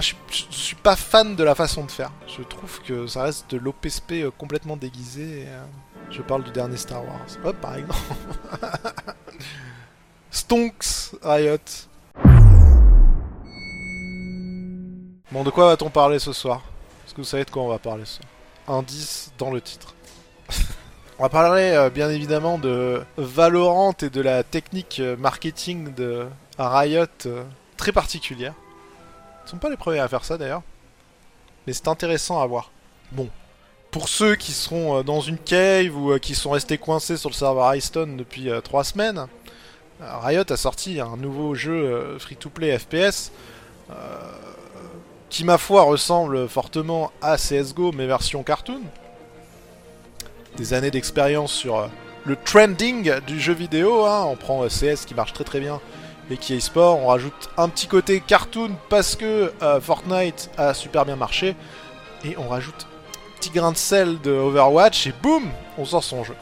je, suis- je suis pas fan de la façon de faire. Je trouve que ça reste de l'OPSP euh, complètement déguisé. et, euh, je parle du dernier Star Wars. Hop, par exemple. Stonks Riot. Bon, de quoi va-t-on parler ce soir? Est-ce que vous savez de quoi on va parler ce soir? Indice dans le titre. on va parler euh, bien évidemment de Valorant et de la technique marketing de Riot très particulière. Sont pas les premiers à faire ça d'ailleurs. Mais c'est intéressant à voir. Bon. Pour ceux qui seront euh, dans une cave ou euh, qui sont restés coincés sur le serveur Hearthstone depuis 3 semaines, euh, Riot a sorti un nouveau jeu free-to-play FPS qui, ma foi, ressemble fortement à CSGO mais version cartoon. Des années d'expérience sur le trending du jeu vidéo. hein. On prend CS qui marche très très bien et qui est sport. On rajoute un petit côté cartoon parce que euh, Fortnite a super bien marché. Et on rajoute un petit grain de sel de Overwatch et boum, on sort son jeu.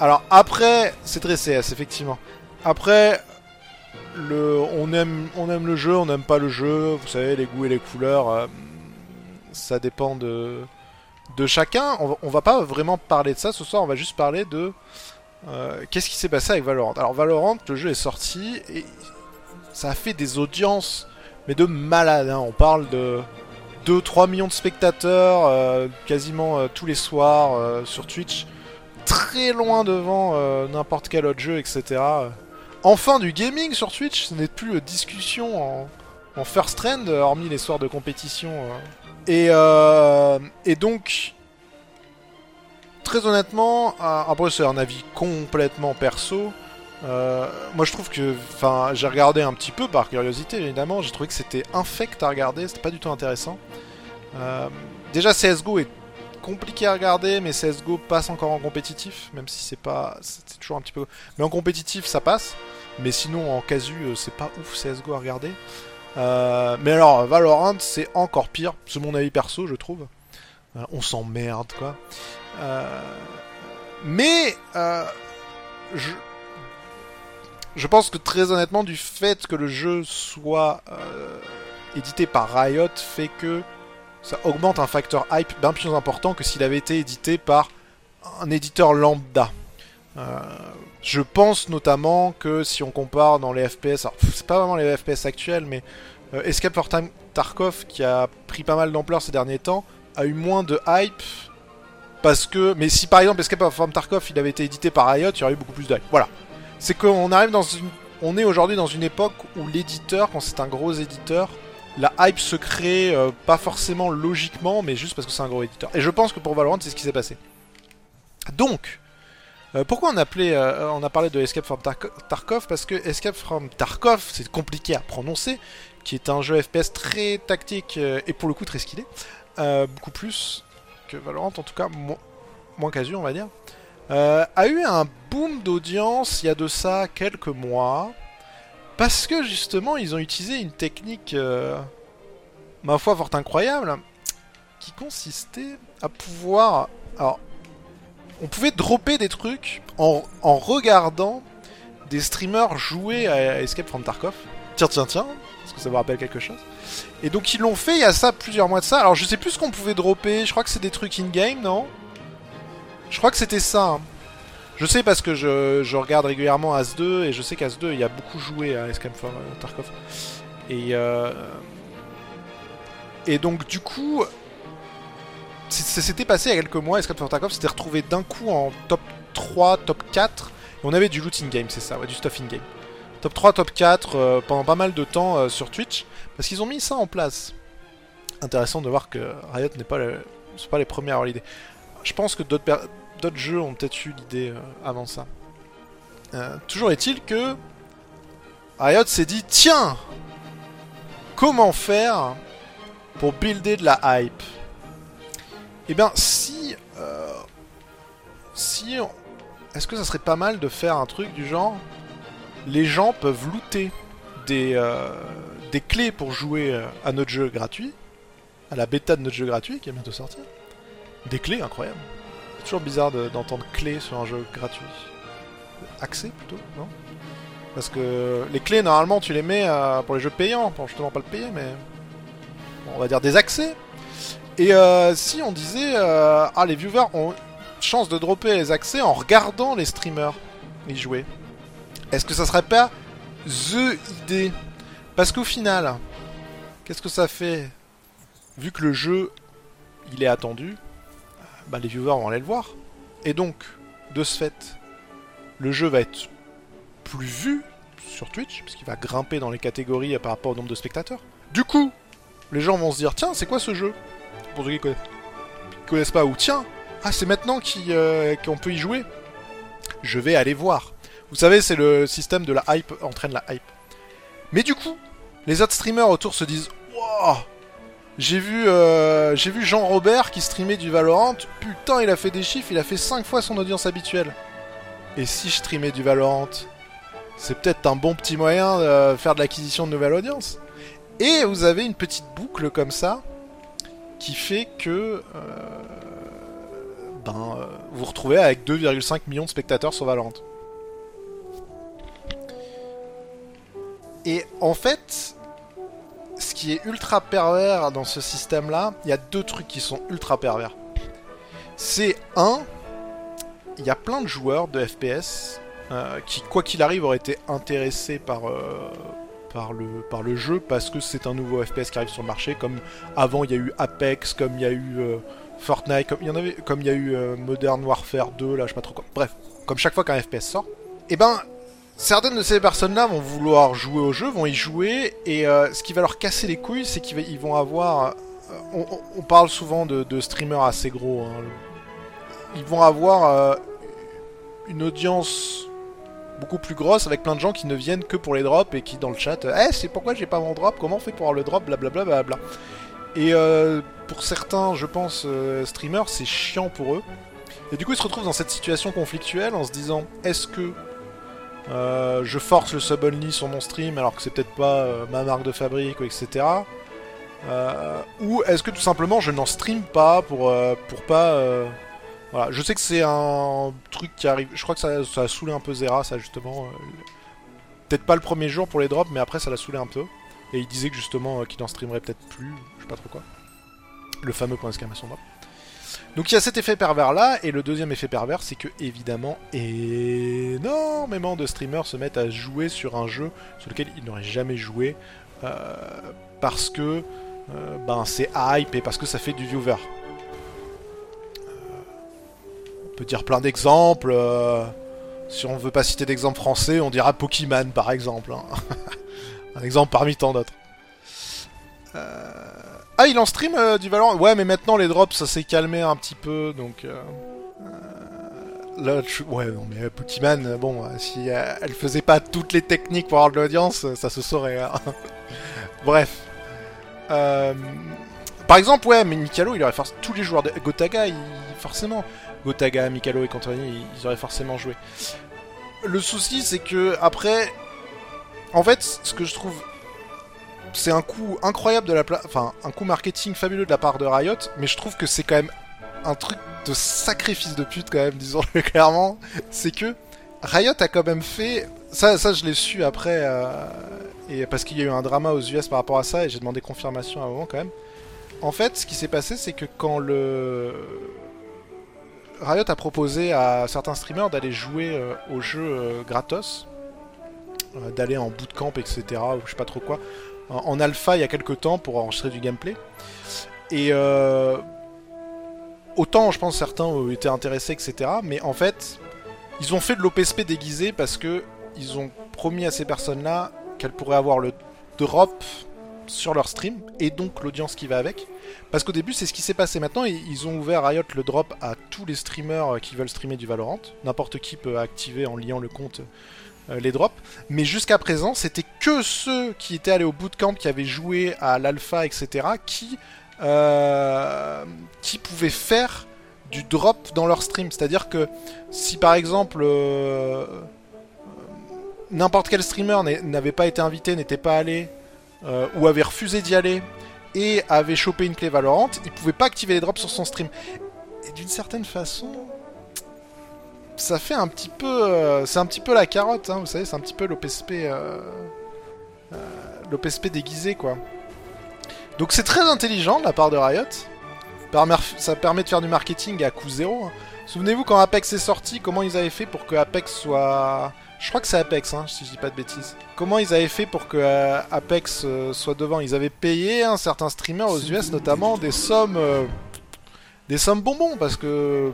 Alors après, c'est très CS effectivement. Après, le, on aime, on aime le jeu, on n'aime pas le jeu. Vous savez, les goûts et les couleurs, euh, ça dépend de de chacun. On on va pas vraiment parler de ça ce soir. On va juste parler de euh, qu'est-ce qui s'est passé avec Valorant. Alors Valorant, le jeu est sorti et ça a fait des audiences, mais de malade. hein. On parle de 2-3 millions de spectateurs euh, quasiment euh, tous les soirs euh, sur Twitch. Très loin devant n'importe quel autre jeu, etc. Enfin du gaming sur Twitch, ce n'est plus discussion en, first trend, hormis les soirs de compétition. Et, et donc, très honnêtement, après c'est un avis complètement perso. Euh, moi je trouve que, enfin, j'ai regardé un petit peu par curiosité évidemment. J'ai trouvé que c'était infect à regarder, c'était pas du tout intéressant. Euh, déjà CS:GO est compliqué à regarder, mais CS:GO passe encore en compétitif, même si c'est pas, c'est toujours un petit peu. Mais en compétitif ça passe, mais sinon en casu euh, c'est pas ouf CS:GO à regarder. Euh, mais alors Valorant c'est encore pire, c'est mon avis perso je trouve. Euh, on s'emmerde quoi. Mais je je pense que très honnêtement, du fait que le jeu soit euh, édité par Riot, fait que ça augmente un facteur hype bien plus important que s'il avait été édité par un éditeur lambda. Euh, je pense notamment que si on compare dans les FPS, alors c'est pas vraiment les FPS actuels, mais euh, Escape for Time Tarkov, qui a pris pas mal d'ampleur ces derniers temps, a eu moins de hype parce que. Mais si par exemple Escape from Tarkov il avait été édité par Riot, il y aurait eu beaucoup plus de hype. Voilà c'est qu'on arrive dans une... On est aujourd'hui dans une époque où l'éditeur, quand c'est un gros éditeur, la hype se crée euh, pas forcément logiquement, mais juste parce que c'est un gros éditeur. Et je pense que pour Valorant, c'est ce qui s'est passé. Donc, euh, pourquoi on, appelait, euh, on a parlé de Escape from Tark- Tarkov? Parce que Escape from Tarkov, c'est compliqué à prononcer, qui est un jeu FPS très tactique et pour le coup très skillé. Beaucoup plus que Valorant, en tout cas, mo- moins casu, on va dire. Euh, a eu un boom d'audience il y a de ça quelques mois parce que justement ils ont utilisé une technique euh, ma foi fort incroyable qui consistait à pouvoir alors on pouvait dropper des trucs en, en regardant des streamers jouer à Escape from Tarkov. Tiens tiens tiens parce que ça vous rappelle quelque chose. Et donc ils l'ont fait il y a ça plusieurs mois de ça. Alors je sais plus ce qu'on pouvait dropper je crois que c'est des trucs in game non? Je crois que c'était ça. hein. Je sais parce que je, regarde régulièrement As2 et je sais qu'As2 il y a beaucoup joué à Escape from euh, Tarkov. Et euh, et donc du coup ça s'était passé il y a quelques mois. Escape from Tarkov s'était retrouvé d'un coup en top 3, top 4. Et on avait du loot in game, c'est ça, ouais, du stuff in game. Top 3, top 4 euh, pendant pas mal de temps sur Twitch parce qu'ils ont mis ça en place. Intéressant de voir que Riot n'est pas le, pas les premiers à avoir l'idée. Je pense que d'autres per- d'autres jeux ont peut-être eu l'idée euh, avant ça. Euh, toujours est-il que Riot s'est dit tiens, comment faire pour builder de la hype? Eh bien, si euh, si est-ce que ça serait pas mal de faire un truc du genre les gens peuvent looter des clés pour jouer à notre jeu gratuit, à la bêta de notre jeu gratuit qui va bientôt sortir. Des clés incroyables. C'est toujours bizarre de- d'entendre clés sur un jeu gratuit. Accès plutôt, non? Parce que les clés, normalement, tu les mets euh, pour les jeux payants, pour justement pas le payer, mais... on va dire des accès. Et euh, si on disait, euh, ah les viewers ont chance de dropper les accès en regardant les streamers y jouer, est-ce que ça serait pas the idée? Parce qu'au final, qu'est-ce que ça fait? Vu que le jeu, il est attendu, bah les viewers vont aller le voir. Et donc, de ce fait, le jeu va être plus vu sur Twitch, parce qu'il va grimper dans les catégories par rapport au nombre de spectateurs. Du coup, les gens vont se dire, tiens, c'est quoi ce jeu? Pour ceux qui connaissent, connaissent pas, ou tiens, ah c'est maintenant euh, qu'on peut y jouer. Je vais aller voir. Vous savez, c'est le système de la hype entraîne la hype. Mais du coup, les autres streamers autour se disent, waouh j'ai vu, euh, j'ai vu Jean Robert qui streamait du Valorant. Putain, il a fait des chiffres, il a fait 5 fois son audience habituelle. Et si je streamais du Valorant, c'est peut-être un bon petit moyen de faire de l'acquisition de nouvelles audiences. Et vous avez une petite boucle comme ça qui fait que euh, ben, euh, vous vous retrouvez avec 2,5 millions de spectateurs sur Valorant. Et en fait, est ultra pervers dans ce système-là, il y a deux trucs qui sont ultra pervers. C'est un, il y a plein de joueurs de FPS euh, qui, quoi qu'il arrive, auraient été intéressés par, euh, par, le, par le jeu parce que c'est un nouveau FPS qui arrive sur le marché. Comme avant, il y a eu Apex, comme il y a eu euh, Fortnite, comme il y en avait, comme il y a eu Modern Warfare 2, là, je sais pas trop quoi. Bref, comme chaque fois qu'un FPS sort, et eh ben certaines de ces personnes-là vont vouloir jouer au jeu, vont y jouer, et euh, ce qui va leur casser les couilles, c'est qu'ils vont avoir... Euh, on, parle souvent de, streamers assez gros. Hein. Ils vont avoir euh, une audience beaucoup plus grosse avec plein de gens qui ne viennent que pour les drops et qui dans le chat Eh, c'est pourquoi j'ai pas mon drop? Comment on fait pour avoir le drop? Blablabla. Bla, bla, bla. Et pour certains, je pense, streamers, c'est chiant pour eux. Et du coup, ils se retrouvent dans cette situation conflictuelle en se disant Est-ce que euh, je force le sub-only sur mon stream alors que c'est peut-être pas euh, ma marque de fabrique, etc. Euh, ou est-ce que tout simplement je n'en stream pas pour, pour pas... Voilà, je sais que c'est un truc qui arrive... Je crois que ça, a saoulé un peu Zera, ça justement. peut-être pas le premier jour pour les drops, mais après ça l'a saoulé un peu. Et il disait que justement qu'il en streamerait peut-être plus, je sais pas trop quoi. Le fameux point d'exclamation drop. Donc il y a cet effet pervers là, et le deuxième effet pervers, c'est que évidemment énormément de streamers se mettent à jouer sur un jeu sur lequel ils n'auraient jamais joué euh, parce que euh, ben c'est hype et parce que ça fait du viewer. Euh, on peut dire plein d'exemples. si on veut pas citer d'exemple français, on dira Pokémon par exemple. Hein. un exemple parmi tant d'autres. Ah, il en stream euh, du Valorant Ouais, mais maintenant les drops, ça s'est calmé un petit peu, donc... Euh, euh, là, ouais, non, mais Pokémon, bon, si elle faisait pas toutes les techniques pour avoir de l'audience, ça se saurait. Hein. Bref. Par exemple, ouais, mais Mikalo, il aurait forcément... Tous les joueurs de Gotaga, forcément... Gotaga, Mikalo et compagnie, ils auraient forcément joué. Le souci, c'est que, après... En fait, ce que je trouve c'est un coup incroyable de la enfin un coup marketing fabuleux de la part de Riot, mais je trouve que c'est quand même un truc de sacrifice de pute quand même, disons-le clairement, c'est que Riot a quand même fait ça, ça je l'ai su après euh, et parce qu'il y a eu un drama aux US par rapport à ça et j'ai demandé confirmation à un moment quand même. En fait, ce qui s'est passé, c'est que quand le Riot a proposé à certains streamers d'aller jouer euh, au jeu euh, gratos, d'aller en bootcamp, etc. ou je sais pas trop quoi, en, alpha il y a quelques temps pour enregistrer du gameplay. Et euh, autant je pense certains été intéressés, etc. Mais en fait, ils ont fait de l'OPSP déguisé parce que ils ont promis à ces personnes-là qu'elles pourraient avoir le drop sur leur stream et donc l'audience qui va avec. Parce qu'au début, c'est ce qui s'est passé. Maintenant, ils ont ouvert Riot le drop à tous les streamers qui veulent streamer du Valorant. N'importe qui peut activer en liant le compte les drops. Mais jusqu'à présent, c'était que ceux qui étaient allés au bootcamp, qui avaient joué à l'alpha, etc., qui, euh, qui pouvaient faire du drop dans leur stream. C'est-à-dire que si par exemple euh, n'importe quel streamer n'avait pas été invité, n'était pas allé, ou avait refusé d'y aller, et avait chopé une clé Valorant, il pouvait pas activer les drops sur son stream. Et d'une certaine façon, ça fait un petit peu... Euh, c'est un petit peu la carotte, hein, vous savez, c'est un petit peu l'OPSP... Euh, euh, l'OPSP déguisé, quoi. Donc c'est très intelligent de la part de Riot. Ça permet de faire du marketing à coût zéro. hein. Souvenez-vous quand Apex est sorti, comment ils avaient fait pour que Apex soit... Je crois que c'est Apex, hein, si je dis pas de bêtises. Comment ils avaient fait pour que Apex soit devant? Ils avaient payé un certain streamer aux US notamment des sommes... des sommes bonbons, parce que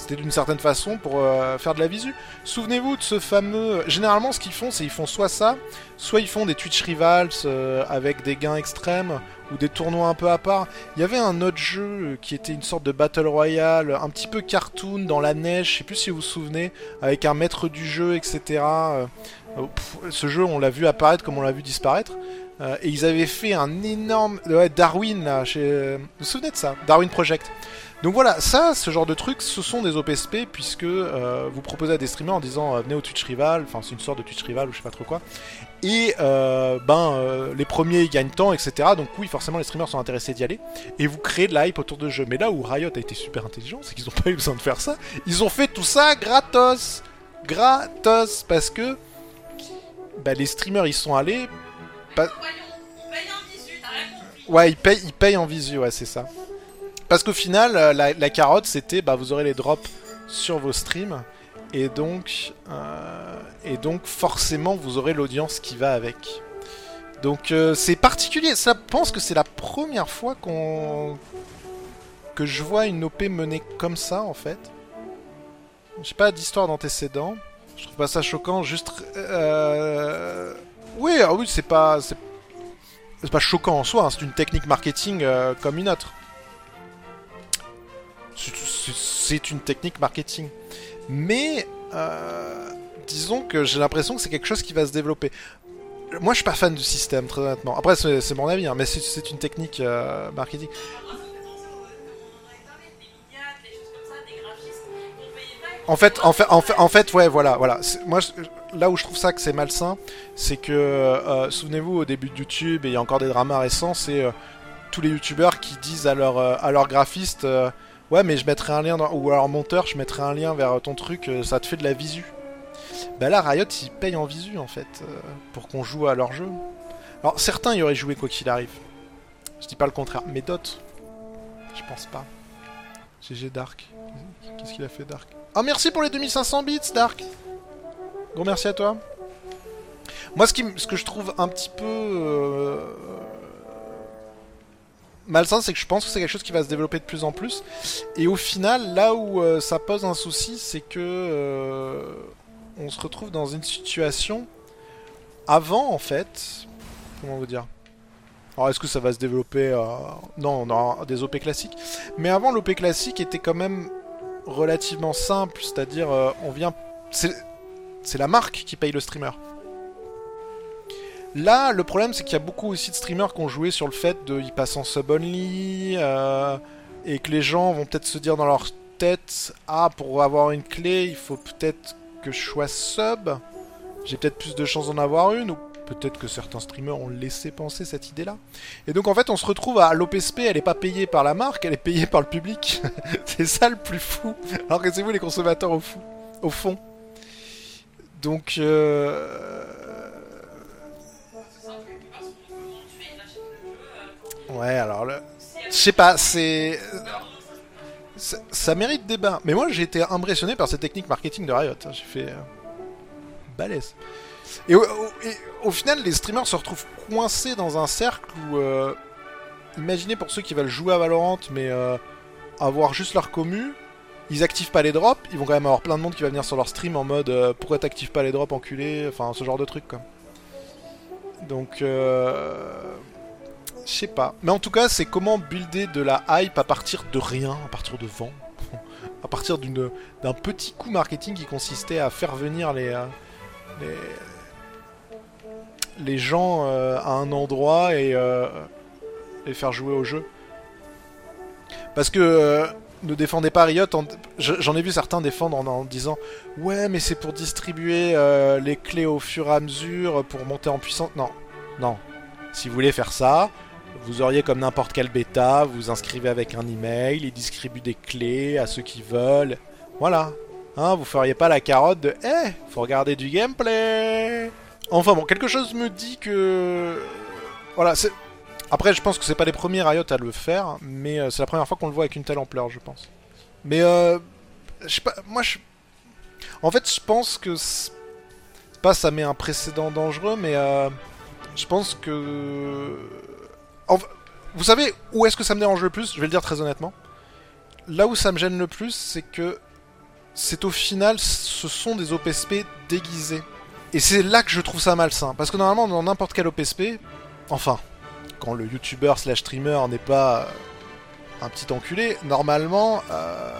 c'était d'une certaine façon pour euh, faire de la visu. Souvenez-vous de ce fameux... Généralement, ce qu'ils font, c'est ils font soit ça, soit ils font des Twitch Rivals euh, avec des gains extrêmes, ou des tournois un peu à part. Il y avait un autre jeu euh, qui était une sorte de Battle Royale, un petit peu cartoon dans la neige, je sais plus si vous vous souvenez, avec un maître du jeu, etc. Ce jeu, on l'a vu apparaître comme on l'a vu disparaître. Et ils avaient fait un énorme... Ouais, Darwin, là, chez... Vous vous souvenez de ça? Darwin Project. Donc voilà, ça, ce genre de trucs, ce sont des OPSP puisque euh, vous proposez à des streamers en disant euh, venez au Twitch Rival, enfin c'est une sorte de Twitch Rival ou je sais pas trop quoi, et euh, ben les premiers ils gagnent temps, etc. Donc oui, forcément les streamers sont intéressés d'y aller, et vous créez de la hype autour de jeu. Mais là où Riot a été super intelligent, c'est qu'ils ont pas eu besoin de faire ça, ils ont fait tout ça gratos, gratos, parce que bah, les streamers ils sont allés, ouais ils payent, ils payent en visu, ouais c'est ça. Parce qu'au final, euh, la, carotte, c'était bah, vous aurez les drops sur vos streams. Et donc, euh, et donc forcément, vous aurez l'audience qui va avec. Donc euh, c'est particulier. Ça pense que c'est la première fois qu'on que je vois une OP menée comme ça en fait. J'ai pas d'histoire d'antécédent. Je trouve pas ça choquant. Juste, oui, ah oui, c'est pas, c'est pas choquant en soi. hein, C'est une technique marketing comme une autre. C'est- une technique marketing. Mais euh, disons que j'ai l'impression que c'est quelque chose qui va se développer. Moi, je suis pas fan du système, très honnêtement. Après, c'est mon avis, hein, mais c'est- une technique euh, marketing. En fait, en fait, en fait, ouais, voilà, voilà. Moi, là où je trouve ça que c'est malsain, c'est que, euh, souvenez-vous, au début de YouTube, et il y a encore des dramas récents, c'est tous les YouTubeurs qui disent à leur, euh, à leur graphiste, ouais, mais je mettrai un lien, dans- ou leur monteur, je mettrai un lien vers ton truc, euh, ça te fait de la visu. Bah là, Riot, ils payent en visu, en fait, euh, pour qu'on joue à leur jeu. Alors, certains y auraient joué quoi qu'il arrive. Je dis pas le contraire, mais d'autres, je pense pas. GG Dark. Qu'est-ce qu'il a fait Dark? Ah merci pour les 2500 bits Dark Gros merci à toi. Moi ce, qui, ce que je trouve un petit peu euh, malsain c'est que je pense que c'est quelque chose qui va se développer de plus en plus. Et au final là où euh, ça pose un souci c'est que euh, on se retrouve dans une situation avant en fait comment vous dire? Alors est-ce que ça va se développer euh, Non, on aura des OP classiques. Mais avant, l'OP classique était quand même relativement simple, c'est-à-dire on vient... C'est la marque qui paye le streamer. Là, le problème, c'est qu'il y a beaucoup aussi de streamers qui ont joué sur le fait de y passer en sub-only, euh, et que les gens vont peut-être se dire dans leur tête, ah, pour avoir une clé, il faut peut-être que je sois sub, j'ai peut-être plus de chances d'en avoir une, ou peut-être que certains streamers ont laissé penser cette idée-là. Et donc en fait, on se retrouve à l'OPSP, elle est pas payée par la marque, elle est payée par le public. c'est ça le plus fou. Alors que c'est vous les consommateurs au, au fond. Donc, euh... ouais, alors le... Je sais pas, c'est... Ça mérite débat. Mais moi, j'ai été impressionné par cette technique marketing de Riot. J'ai fait... euh, balèze. Et au, au- et au final, les streamers se retrouvent coincés dans un cercle où... euh, Imaginez pour ceux qui veulent jouer à Valorant, mais euh, avoir juste leur commu, ils activent pas les drops, ils vont quand même avoir plein de monde qui va venir sur leur stream en mode euh, pourquoi t'actives pas les drops enculé, enfin ce genre de truc quoi. Donc euh... je sais pas. Mais en tout cas, c'est comment builder de la hype à partir de rien, à partir de vent, à partir d'un petit coup marketing qui consistait à faire venir les euh, les, gens euh, à un endroit et euh, les faire jouer au jeu. Parce que ne défendez pas Riot. en- je- J'en ai vu certains défendre en, disant ouais mais c'est pour distribuer les clés au fur et à mesure pour monter en puissance. Non, non. Si vous voulez faire ça, vous auriez comme n'importe quel bêta, vous inscrivez avec un email, ils distribuent des clés à ceux qui veulent. Voilà. Hein, vous feriez pas la carotte de Eh, faut regarder du gameplay Enfin bon, quelque chose me dit que... Voilà, c'est... Après, je pense que c'est pas les premiers Riot à le faire, mais euh, c'est la première fois qu'on le voit avec une telle ampleur, je pense. Mais euh, je sais pas, moi je. En fait, je pense que. c'est- Pas ça met un précédent dangereux, mais euh, je pense que. Vous savez où est-ce que ça me dérange le plus Je vais le dire très honnêtement. Là où ça me gêne le plus, c'est que c'est au final, ce sont des OPSP déguisés. Et c'est là que je trouve ça malsain. Parce que normalement, dans n'importe quel OPSP, enfin, quand le youtubeur slash streamer n'est pas euh, un petit enculé, normalement, euh,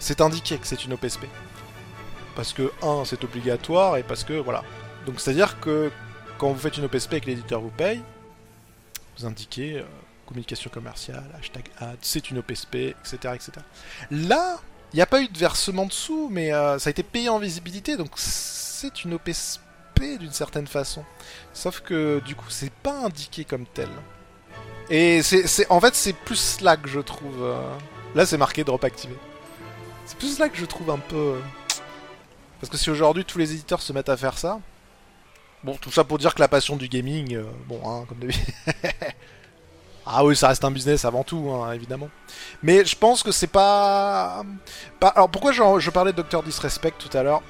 c'est indiqué que c'est une OPSP. Parce que, un, c'est obligatoire, et parce que, voilà. Donc, c'est-à-dire que quand vous faites une OPSP et que l'éditeur vous paye, vous indiquez euh, communication commerciale, hashtag ad, c'est une OPSP, etc. etc. Là, il n'y a pas eu de versement dessous, mais euh, ça a été payé en visibilité, donc c'est une OPSP d'une certaine façon. Sauf que du coup, c'est pas indiqué comme tel. Et c'est, en fait, c'est plus là que je trouve. euh, Là, c'est marqué drop activé. C'est plus là que je trouve un peu. Parce que si aujourd'hui tous les éditeurs se mettent à faire ça. Bon, tout ça pour dire que la passion du gaming, euh, bon, hein, comme d'habitude. ah oui, ça reste un business avant tout, hein, évidemment. Mais je pense que c'est pas... Alors pourquoi je, je parlais de Dr Disrespect tout à l'heure?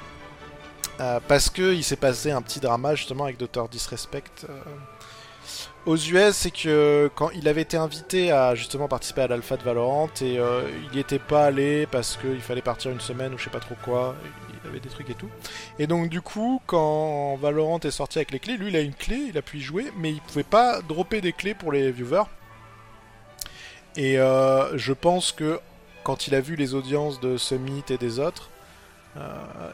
Euh, Parce que il s'est passé un petit drama justement avec Dr Disrespect euh, aux US, c'est que quand il avait été invité à justement participer à l'alpha de Valorant et euh, il n'y était pas allé parce qu'il fallait partir une semaine ou je sais pas trop quoi, il avait des trucs et tout. Et donc du coup, quand Valorant est sorti avec les clés, lui il a une clé, il a pu y jouer, mais il pouvait pas dropper des clés pour les viewers. Et euh, je pense que quand il a vu les audiences de Summit et des autres, euh,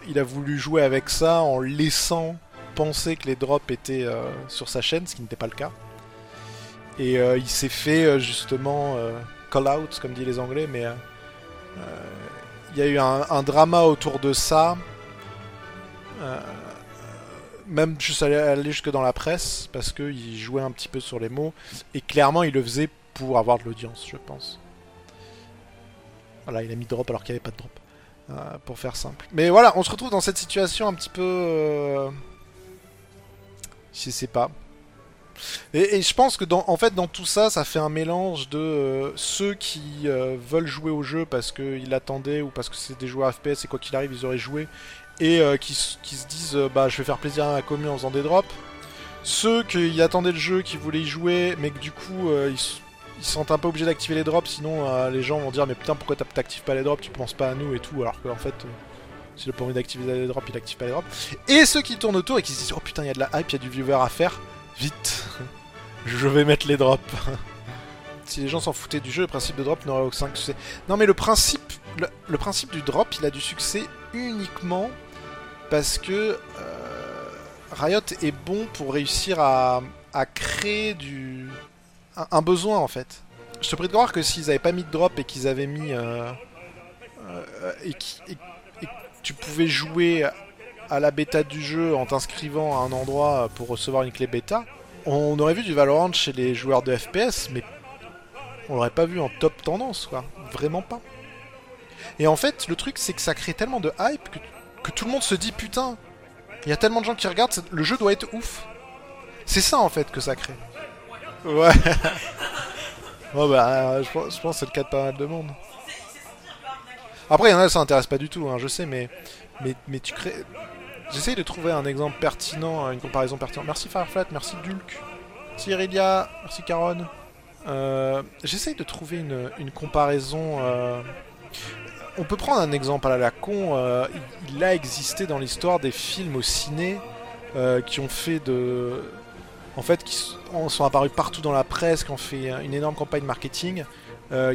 il a voulu jouer avec ça en laissant penser que les drops étaient euh, sur sa chaîne, ce qui n'était pas le cas. Et euh, il s'est fait euh, justement euh, call out, comme disent les Anglais, mais il y a eu un, drama autour de ça. Même juste aller, jusque dans la presse, parce qu'il jouait un petit peu sur les mots, et clairement il le faisait pour avoir de l'audience, je pense. Voilà, il a mis drop alors qu'il n'y avait pas de drop. Pour faire simple. Mais voilà, on se retrouve dans cette situation un petit peu... Je sais pas. Et, je pense que dans, en fait, dans tout ça, ça fait un mélange de euh, ceux qui euh, veulent jouer au jeu parce qu'ils l'attendaient ou parce que c'est des joueurs FPS et quoi qu'il arrive, ils auraient joué. Et euh, qui, se disent, bah je vais faire plaisir à ma commune en faisant des drops. Ceux qui attendaient le jeu, qui voulaient y jouer, mais que du coup, ils, ils sentent un peu obligés d'activer les drops, sinon les gens vont dire, mais putain, pourquoi t'actives pas les drops, tu penses pas à nous et tout, alors qu'en fait. euh, s'il a pas envie d'activer les drops, il active pas les drops. Et ceux qui tournent autour et qui se disent Oh putain, il y a de la hype, il y a du viewer à faire. Vite, je vais mettre les drops. si les gens s'en foutaient du jeu, le principe de drop n'aurait aucun succès. Non, mais le principe, du drop, il a du succès uniquement parce que euh, Riot est bon pour réussir à, créer du un, besoin en fait. Je te prie de croire que s'ils avaient pas mis de drop et qu'ils avaient mis euh, euh, et, et- et tu pouvais jouer à la bêta du jeu en t'inscrivant à un endroit pour recevoir une clé bêta, on aurait vu du Valorant chez les joueurs de FPS, mais on l'aurait pas vu en top tendance, quoi. Vraiment pas. Et en fait, le truc, c'est que ça crée tellement de hype que, tout le monde se dit putain, il y a tellement de gens qui regardent, le jeu doit être ouf. C'est ça en fait que ça crée. Ouais. ouais bah, je pense, je pense que c'est le cas de pas mal de monde. Après, il y en a, ça intéresse pas du tout, hein, je sais, mais, mais tu crées. J'essaye de trouver un exemple pertinent, une comparaison pertinente. Merci Fireflat, merci Dulk, merci Irelia, merci Caron. Euh, J'essaye de trouver une, comparaison. euh, On peut prendre un exemple à la con. euh, il, il a existé dans l'histoire des films au ciné qui ont fait de. En fait, qui sont apparus partout dans la presse, qui ont fait une énorme campagne marketing,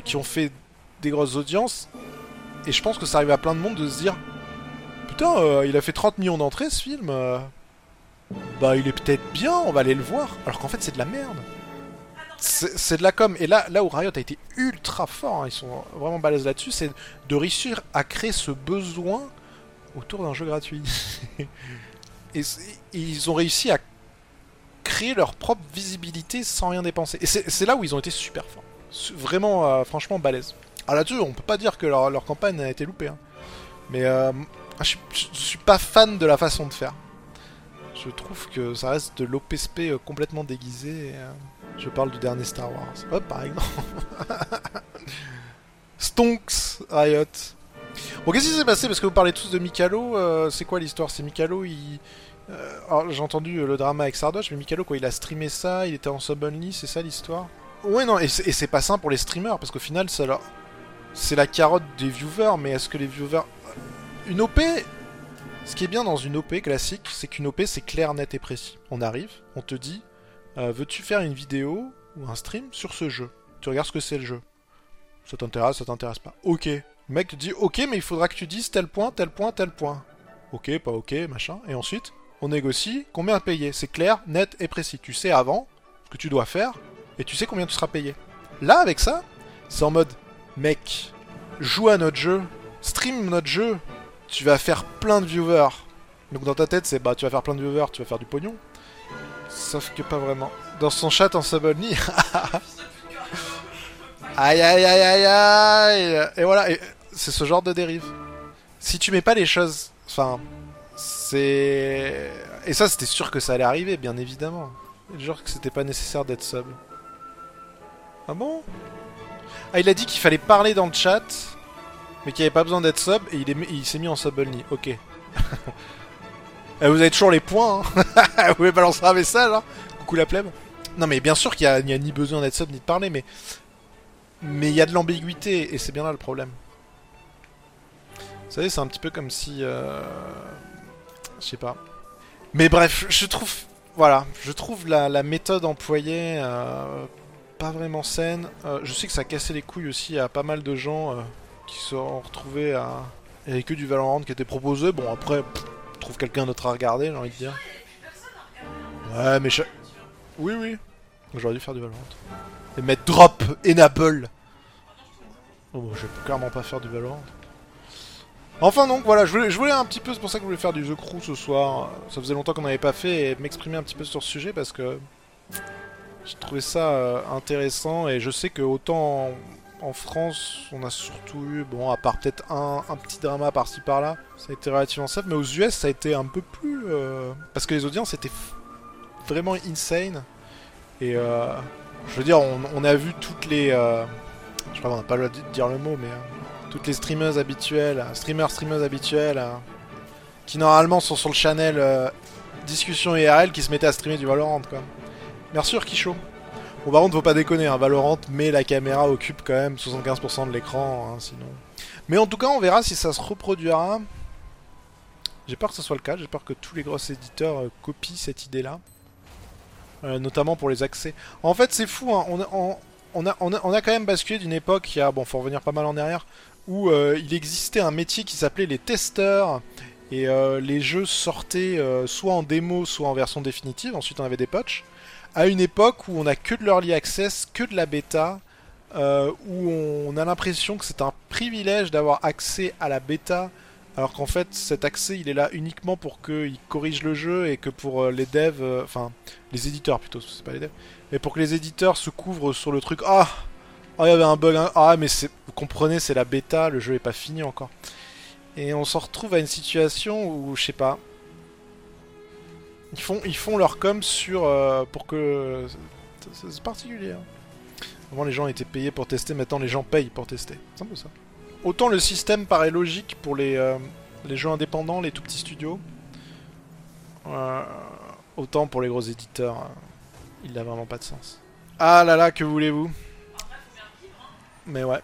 qui ont fait des grosses audiences. Et je pense que ça arrive à plein de monde de se dire Putain, euh, il a fait 30 millions d'entrées ce film. euh, Bah, il est peut-être bien, on va aller le voir. Alors qu'en fait, c'est de la merde. C'est de la com. Et là, là où Riot a été ultra fort, hein, ils sont vraiment balèzes là-dessus, c'est de réussir à créer ce besoin autour d'un jeu gratuit. et, ils ont réussi à créer leur propre visibilité sans rien dépenser. Et c'est là où ils ont été super forts. Vraiment, euh, franchement, balèzes. Alors là-dessus, on peut pas dire que leur, leur campagne a été loupée. hein. Mais euh, je, suis- je suis pas fan de la façon de faire. Je trouve que ça reste de l'OPSP euh, complètement déguisé. et, euh, je parle du dernier Star Wars. Hop, par exemple. Stonks Riot. Bon, qu'est-ce qui s'est passé? Parce que vous parlez tous de Mikalo. euh, c'est quoi l'histoire? C'est Mikalo, il. euh, j'ai entendu le drama avec Sardoche, mais Mikalo, quoi, il a streamé ça, il était en sub-only, c'est ça l'histoire? Ouais, non, et c'est pas simple pour les streamers, parce qu'au final, ça leur- c'est la carotte des viewers, mais est-ce que les viewers. Une OP, ce qui est bien dans une OP classique, c'est qu'une OP c'est clair, net et précis. On arrive, on te dit euh, veux-tu faire une vidéo ou un stream sur ce jeu? Tu regardes ce que c'est le jeu. Ça t'intéresse, ça t'intéresse pas. Ok. Le mec te dit ok, mais il faudra que tu dises tel point, tel point, tel point. Ok, pas ok, machin. Et ensuite, on négocie combien à payer. C'est clair, net et précis. Tu sais avant ce que tu dois faire et tu sais combien tu seras payé. Là, avec ça, c'est en mode mec, joue à notre jeu, stream notre jeu, tu vas faire plein de viewers. Donc dans ta tête, c'est bah tu vas faire plein de viewers, tu vas faire du pognon. Sauf que pas vraiment. Dans son chat en subonly, aïe aïe aïe aïe aïe Et voilà, c'est ce genre de dérive. Si tu mets pas les choses, enfin, c'est et ça c'était sûr que ça allait arriver, bien évidemment. Genre que c'était pas nécessaire d'être sub. Ah bon? Ah il a dit qu'il fallait parler dans le chat mais qui avait pas besoin d'être sub et il, s'est mis en sub only. Ok. Eh, vous avez toujours les points. Hein. vous pouvez balancer un message. Hein. Coucou la plèbe. Non mais bien sûr qu'il y, a- il y a ni besoin d'être sub ni de parler, mais mais il y a de l'ambiguïté et c'est bien là le problème. Vous savez, c'est un petit peu comme si, euh... je sais pas. Mais bref, je trouve, voilà, je trouve la, la méthode employée euh, pas vraiment saine. Euh, je sais que ça a cassé les couilles aussi à pas mal de gens euh, qui se sont retrouvés à. Il y avait que du Valorant qui était proposé. Bon, après, trouve quelqu'un d'autre à regarder, j'ai envie de dire. Ouais, mais. cha- Oui, oui. J'aurais dû faire du Valorant. Et mettre drop, enable. Oh, bon, je vais clairement pas faire du Valorant. Enfin donc voilà, je voulais, je voulais un petit peu, c'est pour ça que je voulais faire du The Crew ce soir. Ça faisait longtemps qu'on n'avait pas fait et m'exprimer un petit peu sur ce sujet parce que j'ai trouvé ça euh, intéressant et je sais que autant en, France on a surtout eu, bon à part peut-être un, petit drama par-ci par-là, ça a été relativement simple, mais aux US ça a été un peu plus... euh, parce que les audiences étaient vraiment insane et euh, je veux dire on, a vu toutes les... euh, je crois qu'on n'a pas le droit de dire le mot mais... euh, toutes les streameuses habituelles, streamers, streameuses habituelles, euh, qui normalement sont sur le channel discussion IRL, qui se mettaient à streamer du Valorant, quoi. Merci Urkisho. Bon, par contre, faut pas déconner, hein, Valorant, mais la caméra occupe quand même 75% de l'écran, hein, sinon. Mais en tout cas, on verra si ça se reproduira. J'ai peur que ce soit le cas, j'ai peur que tous les gros éditeurs euh, copient cette idée-là. Euh, notamment pour les accès. En fait, c'est fou, hein, on, a, quand même basculé d'une époque, il y a, bon, faut revenir pas mal en arrière, où euh, il existait un métier qui s'appelait les testeurs, et les jeux sortaient soit en démo, soit en version définitive, ensuite on avait des patchs, à une époque où on a que de l'early access, que de la bêta, euh, où on a l'impression que c'est un privilège d'avoir accès à la bêta, alors qu'en fait cet accès il est là uniquement pour qu'il corrige le jeu et que pour euh, les devs, euh, enfin les éditeurs plutôt, c'est pas les devs, mais pour que les éditeurs se couvrent sur le truc, ah, ah il y avait un bug, hein. ah mais vous comprenez c'est la bêta, le jeu est pas fini encore. Et on s'en retrouve à une situation où, je sais pas, ils font, ils font leur com sur, euh, pour que, c'est particulier. hein. Avant les gens étaient payés pour tester, maintenant les gens payent pour tester. C'est un peu ça. Autant le système paraît logique pour les, euh, les jeux indépendants, les tout petits studios, euh, autant pour les gros éditeurs, euh, il n'a vraiment pas de sens. Ah là là, que voulez-vous? Mais ouais.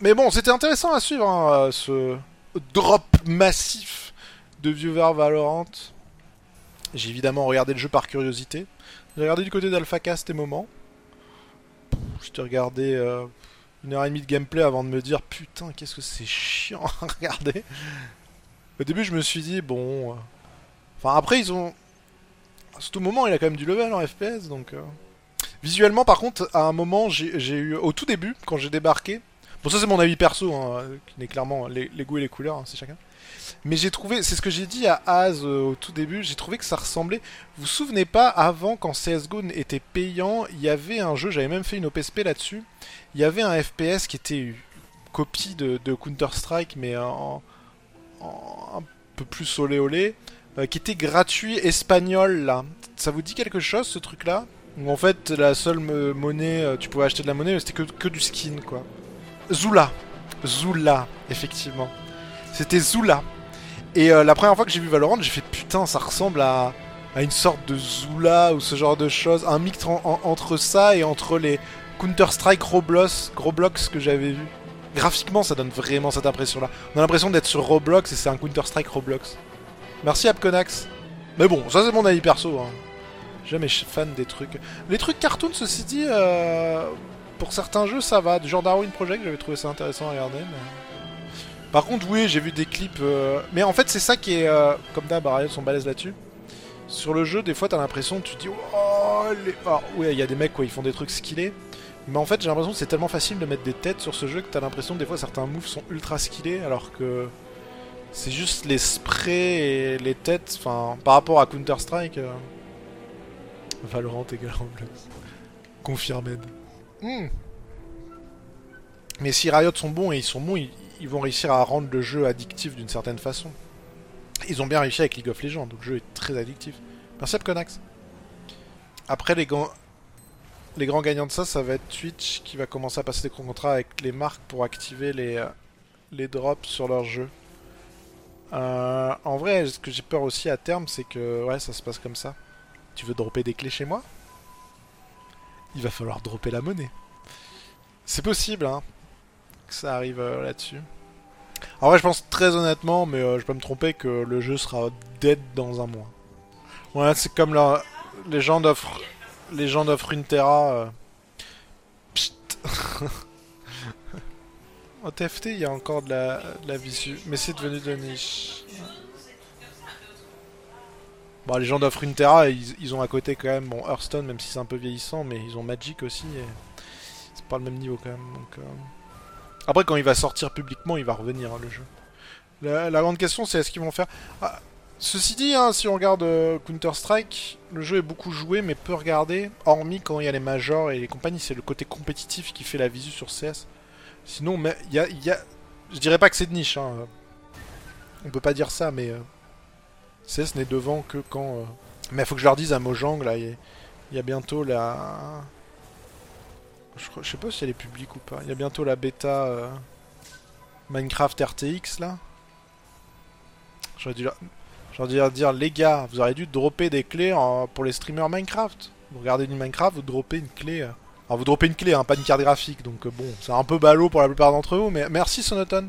Mais bon, c'était intéressant à suivre, hein, ce drop massif de viewers Valorant. J'ai évidemment regardé le jeu par curiosité. J'ai regardé du côté d'AlphaCast et moments. J'étais regardé euh, une heure et demie de gameplay avant de me dire putain qu'est-ce que c'est chiant à regarder. Au début je me suis dit bon... euh, Enfin après ils ont... À tout moment il a quand même du level en FPS donc... euh, Visuellement par contre à un moment j'ai eu... Au tout début quand j'ai débarqué... Bon ça c'est mon avis perso, hein, qui n'est clairement les, les goûts et les couleurs, hein, c'est chacun. Mais j'ai trouvé, c'est ce que j'ai dit à Az euh, au tout début, j'ai trouvé que ça ressemblait. Vous vous souvenez pas, avant quand CSGO était payant, il y avait un jeu, j'avais même fait une OPSP là-dessus, il y avait un FPS qui était copie de, Counter-Strike, mais en, un peu plus olé olé, euh, qui était gratuit espagnol là. Ça vous dit quelque chose ce truc là en fait la seule monnaie, euh, tu pouvais acheter de la monnaie, mais c'était que, que du skin quoi. Zula. Zula, effectivement. C'était Zula. Et euh, la première fois que j'ai vu Valorant, j'ai fait putain, ça ressemble à, une sorte de Zula ou ce genre de choses. Un mix en- en- entre ça et entre les Counter-Strike Roblox, Roblox que j'avais vu. Graphiquement, ça donne vraiment cette impression-là. On a l'impression d'être sur Roblox et c'est un Counter-Strike Roblox. Merci Apconax. Mais bon, ça c'est mon avis perso. Hein. Jamais fan des trucs. Les trucs cartoon, ceci dit, euh, pour certains jeux, ça va. Du genre Darwin Project, j'avais trouvé ça intéressant à regarder. Par contre, oui, j'ai vu des clips. euh, Mais en fait, c'est ça qui est. euh, Comme d'hab, Riot sont balèzes là-dessus. Sur le jeu, des fois, t'as l'impression, tu dis, oh, les... Alors, ouais, il y a des mecs, quoi, ils font des trucs skillés. Mais en fait, j'ai l'impression que c'est tellement facile de mettre des têtes sur ce jeu que t'as l'impression, des fois, certains moves sont ultra skillés, alors que c'est juste les sprays et les têtes, enfin, par rapport à Counter-Strike. euh, Valorant égale Roblox. Confirmed. Hmm. Mais si Riot sont bons et ils sont bons, ils, ils vont réussir à rendre le jeu addictif d'une certaine façon. Ils ont bien réussi avec League of Legends, donc le jeu est très addictif. Merci Apconax. Après, les, grands- les grands gagnants de ça, ça va être Twitch qui va commencer à passer des contrats avec les marques pour activer les, euh, les drops sur leur jeu. Euh, en vrai, ce que j'ai peur aussi à terme, c'est que ouais, ça se passe comme ça. Tu veux dropper des clés chez moi? Il va falloir dropper la monnaie. C'est possible, hein, que ça arrive euh, là-dessus. En vrai, je pense très honnêtement, mais euh, je peux me tromper, que le jeu sera dead dans un mois. Ouais, c'est comme la... les gens d'offre, les gens une Terra. euh. Au TFT, il y a encore de la, de la visu, mais c'est devenu de niche. Bon, les gens d'offre une Terra, ils, ils ont à côté quand même, bon, Hearthstone, même si c'est un peu vieillissant, mais ils ont Magic aussi, et c'est pas le même niveau quand même. Donc. Après, quand il va sortir publiquement, il va revenir hein, le jeu. La, grande question, c'est est-ce qu'ils vont faire. Ah, ceci dit, hein, si on regarde euh, Counter-Strike, le jeu est beaucoup joué, mais peu regardé, hormis quand il y a les majors et les compagnies. C'est le côté compétitif qui fait la visu sur CS. Sinon, mais il y a, Je dirais pas que c'est de niche, hein. On peut pas dire ça, mais. euh, CS n'est devant que quand. euh, Mais il faut que je leur dise à Mojang, là, il y a bientôt la. Je, sais pas si elle est publique ou pas. Il y a bientôt la bêta euh, Minecraft RTX là. J'aurais dû, dire les gars, vous auriez dû dropper des clés pour les streamers Minecraft. Vous regardez du Minecraft, vous droppez une clé. euh. Alors vous droppez une clé, hein, pas une carte graphique, donc euh, bon, c'est un peu ballot pour la plupart d'entre vous, mais merci Sonoton.